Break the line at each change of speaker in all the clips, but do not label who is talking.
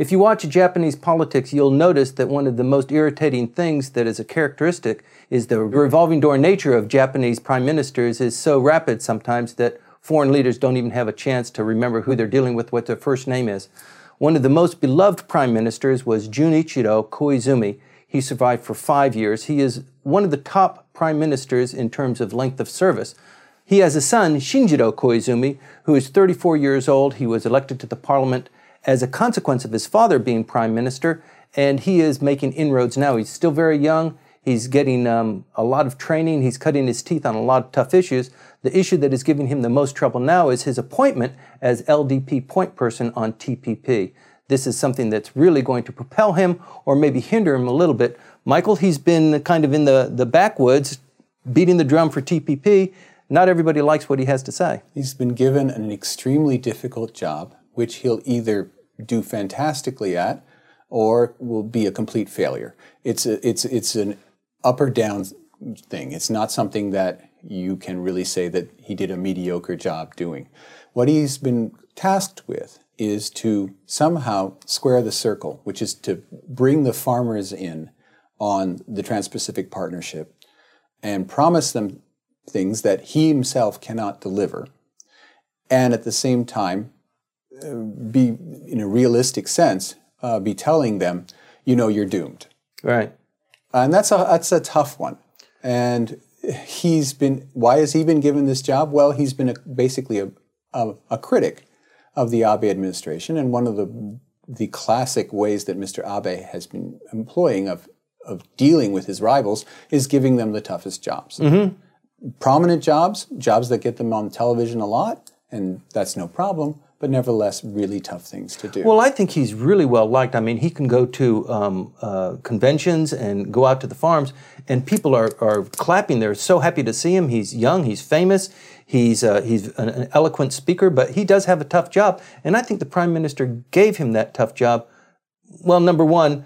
If you watch Japanese politics, you'll notice that one of the most irritating things that is a characteristic is the revolving door nature of Japanese prime ministers is so rapid sometimes that foreign leaders don't even have a chance to remember who they're dealing with, what their first name is. One of the most beloved prime ministers was Junichiro Koizumi. He survived for five years. He is one of the top prime ministers in terms of length of service. He has a son, Shinjiro Koizumi, who is 34 years old. He was elected to the parliament as a consequence of his father being prime minister, and he is making inroads now. He's still very young. He's getting um, a lot of training. He's cutting his teeth on a lot of tough issues. The issue that is giving him the most trouble now is his appointment as LDP point person on TPP. This is something that's really going to propel him or maybe hinder him a little bit. Michael, he's been kind of in the, the backwoods, beating the drum for TPP. Not everybody likes what he has to say.
He's been given an extremely difficult job which he'll either do fantastically at or will be a complete failure. It's a, it's it's an up or down thing. It's not something that you can really say that he did a mediocre job doing. What he's been tasked with is to somehow square the circle, which is to bring the farmers in on the Trans-Pacific Partnership and promise them things that he himself cannot deliver. And at the same time, be in a realistic sense uh, be telling them you know you're doomed.
Right.
And that's a that's a tough one. And he's been why has he been given this job? Well he's been a, basically a, a, a, critic of the abe administration and one of the the classic ways that mr abe has been employing of of dealing with his rivals is giving them the toughest jobs. Mm-hmm. Prominent jobs jobs that get them on television a lot and that's no problem but nevertheless really tough things to do.
Well, I think he's really well liked. I mean, he can go to um, uh, conventions and go out to the farms, and people are, are clapping. They're so happy to see him. He's young, he's famous, he's, uh, he's an, an, eloquent speaker, but he does have a tough job. And I think the prime minister gave him that tough job. Well, number one,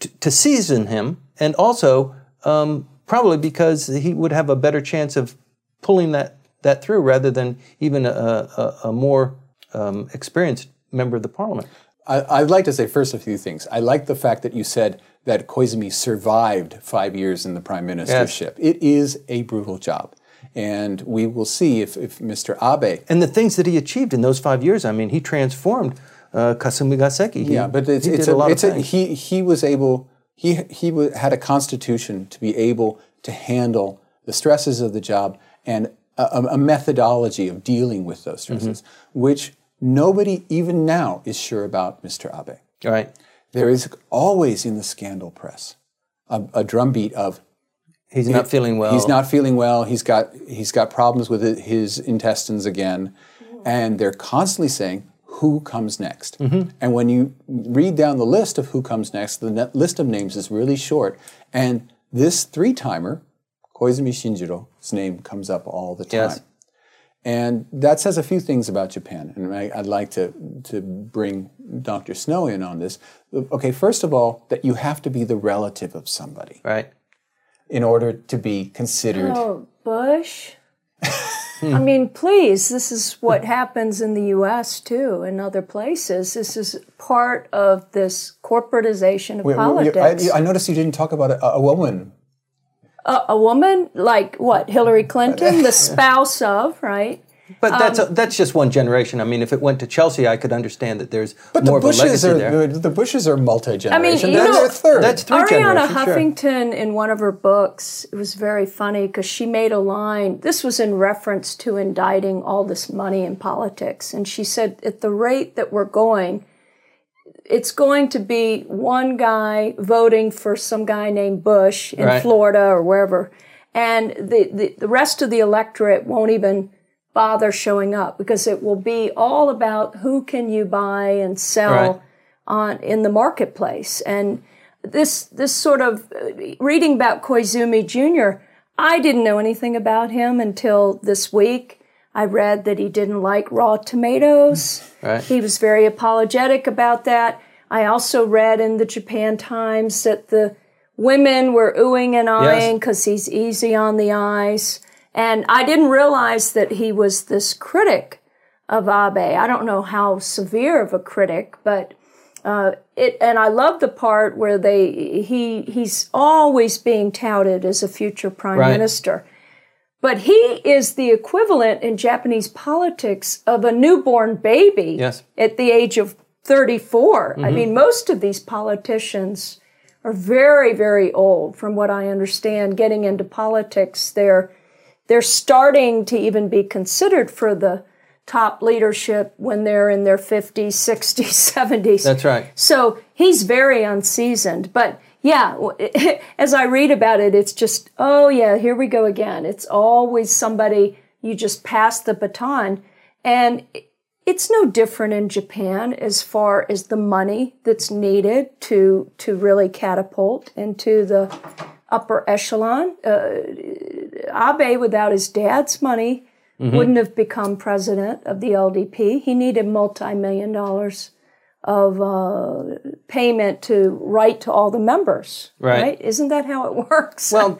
t- to season him, and also um, probably because he would have a better chance of pulling that, that through rather than even a, a, a more um, experienced member of the parliament.
I, would like to say first a few things. I like the fact that you said that Koizumi survived five years in the prime ministership. Yes. It is a brutal job. And we will see if, if Mr. Abe.
And the things that he achieved in those five years, I mean, he transformed uh, Kasumigaseki.
He, yeah, but it's, it's a, a it's a, he, he was able, he, he had a constitution to be able to handle the stresses of the job and a, a methodology of dealing with those stresses, mm-hmm. which nobody even now is sure about Mr. Abe.
All right.
There is always in the scandal press a, a drumbeat of
he's not feeling well.
He's not feeling well. He's got he's got problems with his intestines again, and they're constantly saying who comes next. Mm-hmm. And when you read down the list of who comes next, the list of names is really short. And this three timer Koizumi Shinjiro's name comes up all the time. Yes. And that says a few things about Japan. And I, would like to, to bring Dr. Snow in on this. Okay, first of all, that you have to be the relative of somebody.
Right.
In order to be considered.
Oh, Bush? Hmm. I mean, please, this is what happens in the US too, and other places. This is part of this corporatization of wait, politics.
Wait, I, I, noticed you didn't talk about a, a woman
a, a woman like what Hillary Clinton, the spouse of, right?
But that's um, a, that's just one generation. I mean, if it went to Chelsea, I could understand that there's but more the Bushes of a legacy
are,
there.
The Bushes are multi generation. I
mean, you know,
third.
That's three
Arianna Huffington, sure. in one of her books, it was very funny because she made a line. This was in reference to indicting all this money in politics, and she said, "At the rate that we're going." it's going to be one guy voting for some guy named Bush in right. Florida or wherever, and the, the, the rest of the electorate won't even bother showing up because it will be all about who can you buy and sell right. on in the marketplace. And this this sort of reading about Koizumi Jr. I didn't know anything about him until this week. I read that he didn't like raw tomatoes. Right. He was very apologetic about that. I also read in the Japan Times that the women were oohing and eyeing because yes. he's easy on the eyes. And I didn't realize that he was this critic of Abe. I don't know how severe of a critic, but uh, it. And I love the part where they he he's always being touted as a future prime
Right.
minister. But he is the equivalent in Japanese politics of a newborn baby
Yes.
at the age of 34. I mean, most of these politicians are very, very old, from what I understand, getting into politics. They're, they're starting to even be considered for the top leadership when they're in their 50s, 60s, 70s.
That's right.
So he's very unseasoned. But yeah, as I read about it, it's just, oh yeah, here we go again. It's always somebody you just pass the baton. And it's no different in Japan as far as the money that's needed to, to really catapult into the upper echelon. Uh, Abe, without his dad's money, wouldn't have become president of the LDP. He needed multi-million dollars of uh, payment to write to all the members.
Right.
Isn't that how it works?
Well,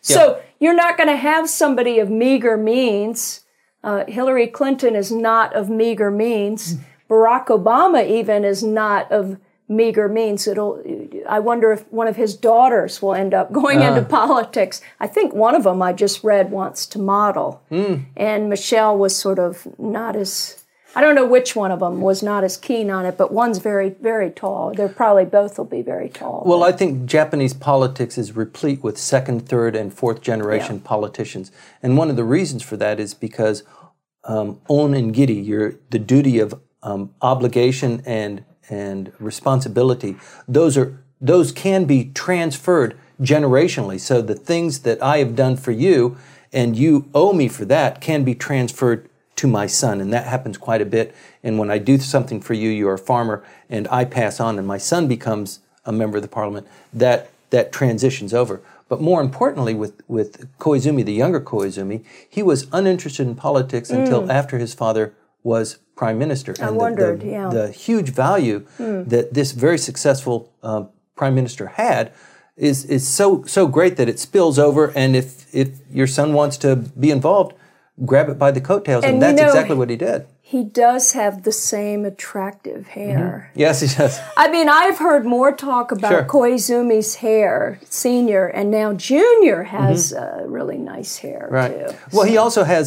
so you're not going to have somebody of meager means. Uh, Hillary Clinton is not of meager means. Barack Obama even is not of meager means. It'll. I wonder if one of his daughters will end up going into politics. I think one of them I just read wants to model, and Michelle was sort of not as. I don't know which one of them was not as keen on it, but one's very, very tall. They're probably both will be very tall.
Well, I think Japanese politics is replete with second, third, and fourth generation politicians. And one of the reasons for that is because um, on and giri, your the duty of um, obligation and and responsibility, those are those can be transferred generationally. So the things that I have done for you and you owe me for that can be transferred to my son, and that happens quite a bit. And when I do something for you, you're a farmer, and I pass on, and my son becomes a member of the parliament. That that transitions over. But more importantly, with with Koizumi, the younger Koizumi, he was uninterested in politics until after his father was prime minister. And the-
wondered,
the,
yeah.
the huge value that this very successful uh, prime minister had is is so so great that it spills over. And if if your son wants to be involved, grab it by the coattails, and,
And you
that's
know-
exactly what he did.
he does have the same attractive hair.
Yes, he does.
I mean, I've heard more talk about
Sure.
Koizumi's hair, senior, and now junior has uh, really nice hair
Mm-hmm. Right.
too.
Well, he also has,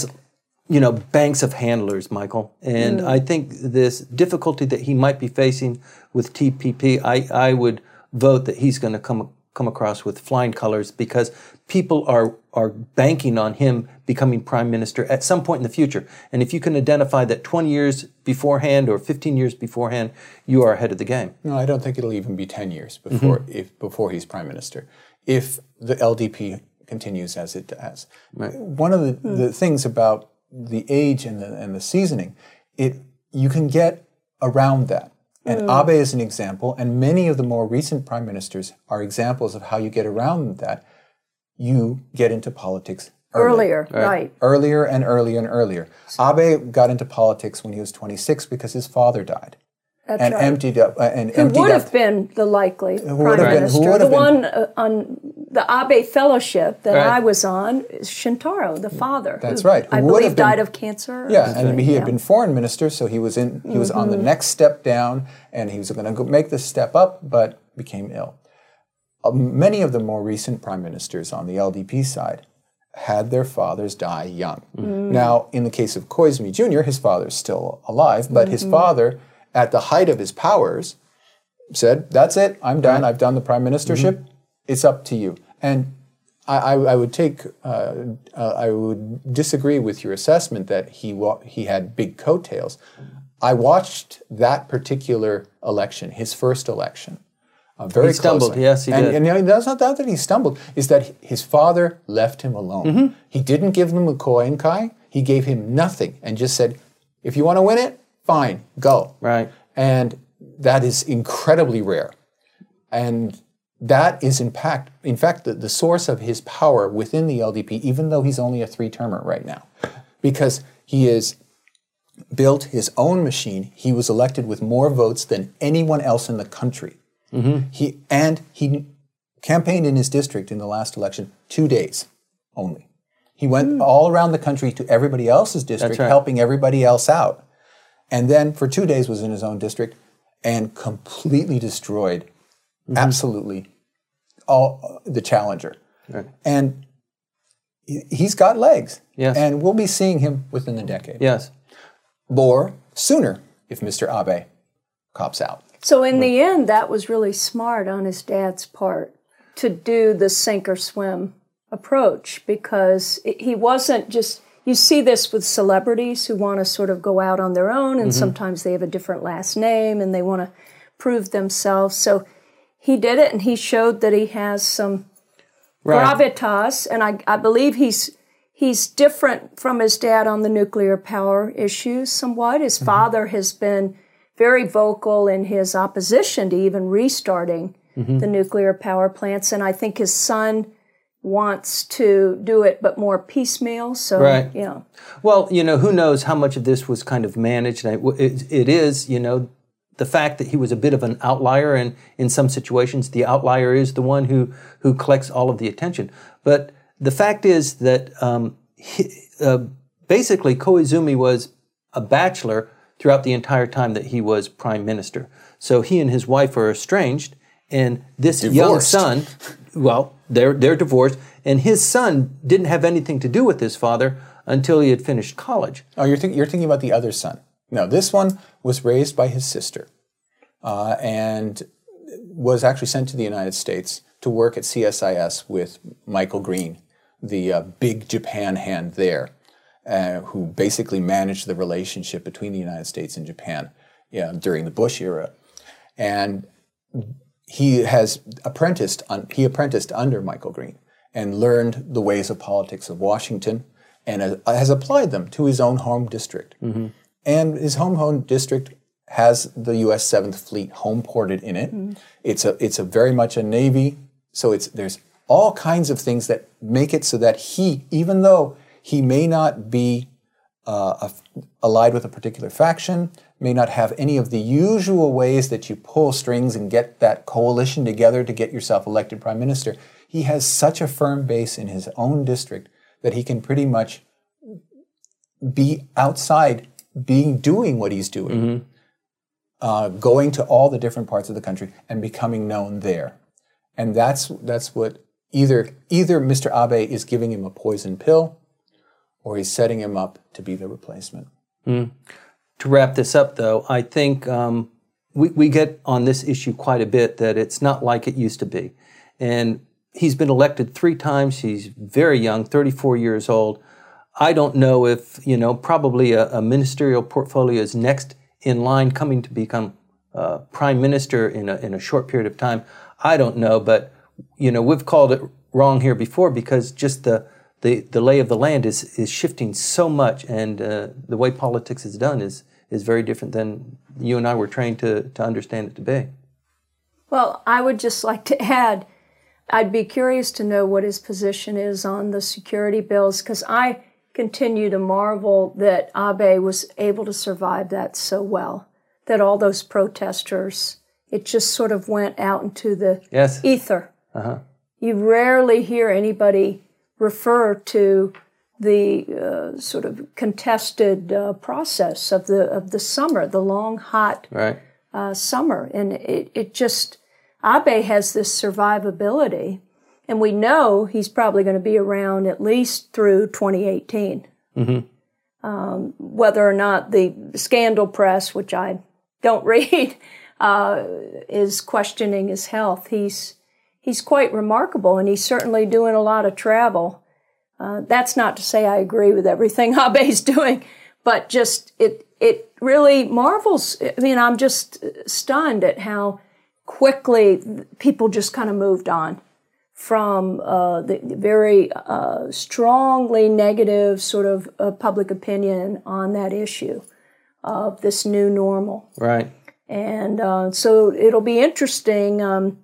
you know, banks of handlers, Michael, and
Mm.
I think this difficulty that he might be facing with TPP, I, I would vote that he's going to come come across with flying colors because people are are banking on him becoming prime minister at some point in the future. And if you can identify that 20 years beforehand or 15 years beforehand, you are ahead of the game.
No, I don't think it'll even be 10 years before,
Mm-hmm.
if, before he's prime minister, if the LDP continues as it has. One of the, the things about the age and the, and the seasoning, it, you can get around that. And Abe is an example, and many of the more recent prime ministers are examples of how you get around that. You get into politics early
Earlier, right.
earlier and earlier and earlier. Abe got into politics when he was 26 because his father died
That's
and
right.
emptied up uh, and
who
emptied
would
up.
have been the likely prime
would have been- who
minister?
would
The
been-
one uh, on the Abe Fellowship that
Right.
I was on is Shintaro, the father.
That's
who
right, who
I
would
believe
have been-
died of cancer.
Yeah,
something.
and he had
Yeah.
been foreign minister, so he was in. He was on the next step down, and he was going to make this step up, but became ill. Uh, many of the more recent prime ministers on the LDP side had their fathers die young. Now, in the case of Koizumi Jr., his father's still alive, but his father, at the height of his powers, said, "That's it. I'm done. I've done the prime ministership. It's up to you." And I, I, I would take, uh, uh, I would disagree with your assessment that he wa- he had big coattails. I watched that particular election, his first election, uh, very
He stumbled.
closely.
Yes, he
and,
did.
And you know, that's not that that he stumbled. Is that his father left him alone?
Mm-hmm.
He didn't give him a koenkai. He gave him nothing and just said, "If you want to win it, fine, go."
Right.
And that is incredibly rare. And that is in fact, in fact, the, the source of his power within the LDP, even though he's only a three-termer right now, because he has built his own machine. He was elected with more votes than anyone else in the country. Mm-hmm. He and he campaigned in his district in the last election two days only. He went hmm. all around the country to everybody else's district,
right.
helping everybody else out. And then for two days was in his own district and completely destroyed, mm-hmm. absolutely, all uh, the challenger.
Right.
And he- he's got legs.
Yes.
And we'll be seeing him within the decade.
Yes.
Or sooner if Mr. Abe cops out.
So in the end, that was really smart on his dad's part to do the sink or swim approach because he wasn't just. You see this with celebrities who want to sort of go out on their own, and mm-hmm. sometimes they have a different last name and they want to prove themselves. So he did it, and he showed that he has some gravitas, and I, I believe he's he's different from his dad on the nuclear power issues somewhat. His mm-hmm. father has been very vocal in his opposition to even restarting mm-hmm. the nuclear power plants, and I think his son wants to do it, but more piecemeal. So,
Right.
yeah.
Well, you know, who knows how much of this was kind of managed. It, it is, you know, the fact that he was a bit of an outlier, and in some situations, the outlier is the one who who collects all of the attention. But the fact is that um, he, uh, basically Koizumi was a bachelor throughout the entire time that he was prime minister. So he and his wife are estranged, and this young son, well, they're they're divorced, and his son didn't have anything to do with his father until he had finished college.
Oh, you're, you're thinking about the other son. No, this one was raised by his sister uh, and was actually sent to the United States to work at CSIS with Michael Green, the uh, big Japan hand there, uh, who basically managed the relationship between the United States and Japan yeah, during the Bush era. And he has apprenticed un, he apprenticed under Michael Green and learned the ways of politics of Washington and has, has applied them to his own home district. Mm-hmm. And his home home district has the U.S. Seventh Fleet home ported in it. Mm-hmm. It's a it's a very much a navy, so it's there's all kinds of things that make it so that he, even though he may not be uh, allied with a particular faction, may not have any of the usual ways that you pull strings and get that coalition together to get yourself elected prime minister. He has such a firm base in his own district that he can pretty much be outside, being doing what he's doing, uh, going to all the different parts of the country and becoming known there. And that's that's what either either Mr. Abe is giving him a poison pill, or he's setting him up to be the replacement.
To wrap this up, though, I think um, we, we get on this issue quite a bit that it's not like it used to be. And he's been elected three times. He's very young, 34 years old. I don't know if, you know, probably a, a ministerial portfolio is next in line coming to become uh, prime minister in a, in a short period of time. I don't know, but, you know, we've called it wrong here before because just the, the, the lay of the land is, is shifting so much and uh, the way politics is done is, is very different than you and I were trained to, to understand it to be.
Well, I would just like to add, I'd be curious to know what his position is on the security bills because I continue to marvel that Abe was able to survive that so well. That all those protesters, it just sort of went out into the
Yes.
ether. Uh-huh. You rarely hear anybody refer to the uh, sort of contested uh, process of the of the summer, the long, hot
Right.
uh, summer, and it, it just Abe has this survivability, and we know he's probably going to be around at least through 2018. Um, whether or not the scandal press, which I don't read, uh, is questioning his health, he's he's quite remarkable, and he's certainly doing a lot of travel. Uh, that's not to say I agree with everything Abe's doing, but just it it really marvels. I mean, I'm just stunned at how quickly people just kind of moved on from uh, the very uh, strongly negative sort of uh, public opinion on that issue of this new normal.
Right.
And uh, so it'll be interesting. Um,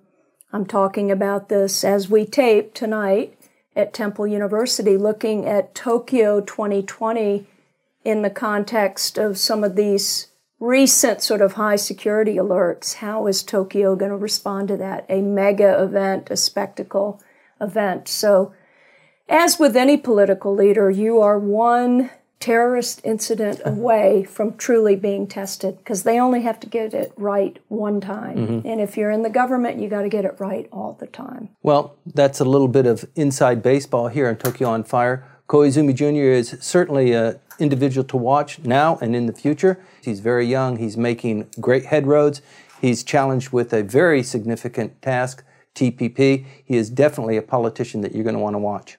I'm talking about this as we tape tonight at Temple University, looking at Tokyo 2020 in the context of some of these recent sort of high security alerts. How is Tokyo going to respond to that? A mega event, a spectacle event. So As with any political leader, you are one terrorist incident away from truly being tested because they only have to get it right one time. Mm-hmm. And if you're in the government, you got to get it right all the time.
Well, that's a little bit of inside baseball here on Tokyo on Fire. Koizumi Jr. is certainly an individual to watch now and in the future. He's very young, he's making great headroads. He's challenged with a very significant task, TPP. He is definitely a politician that you're going to want to watch.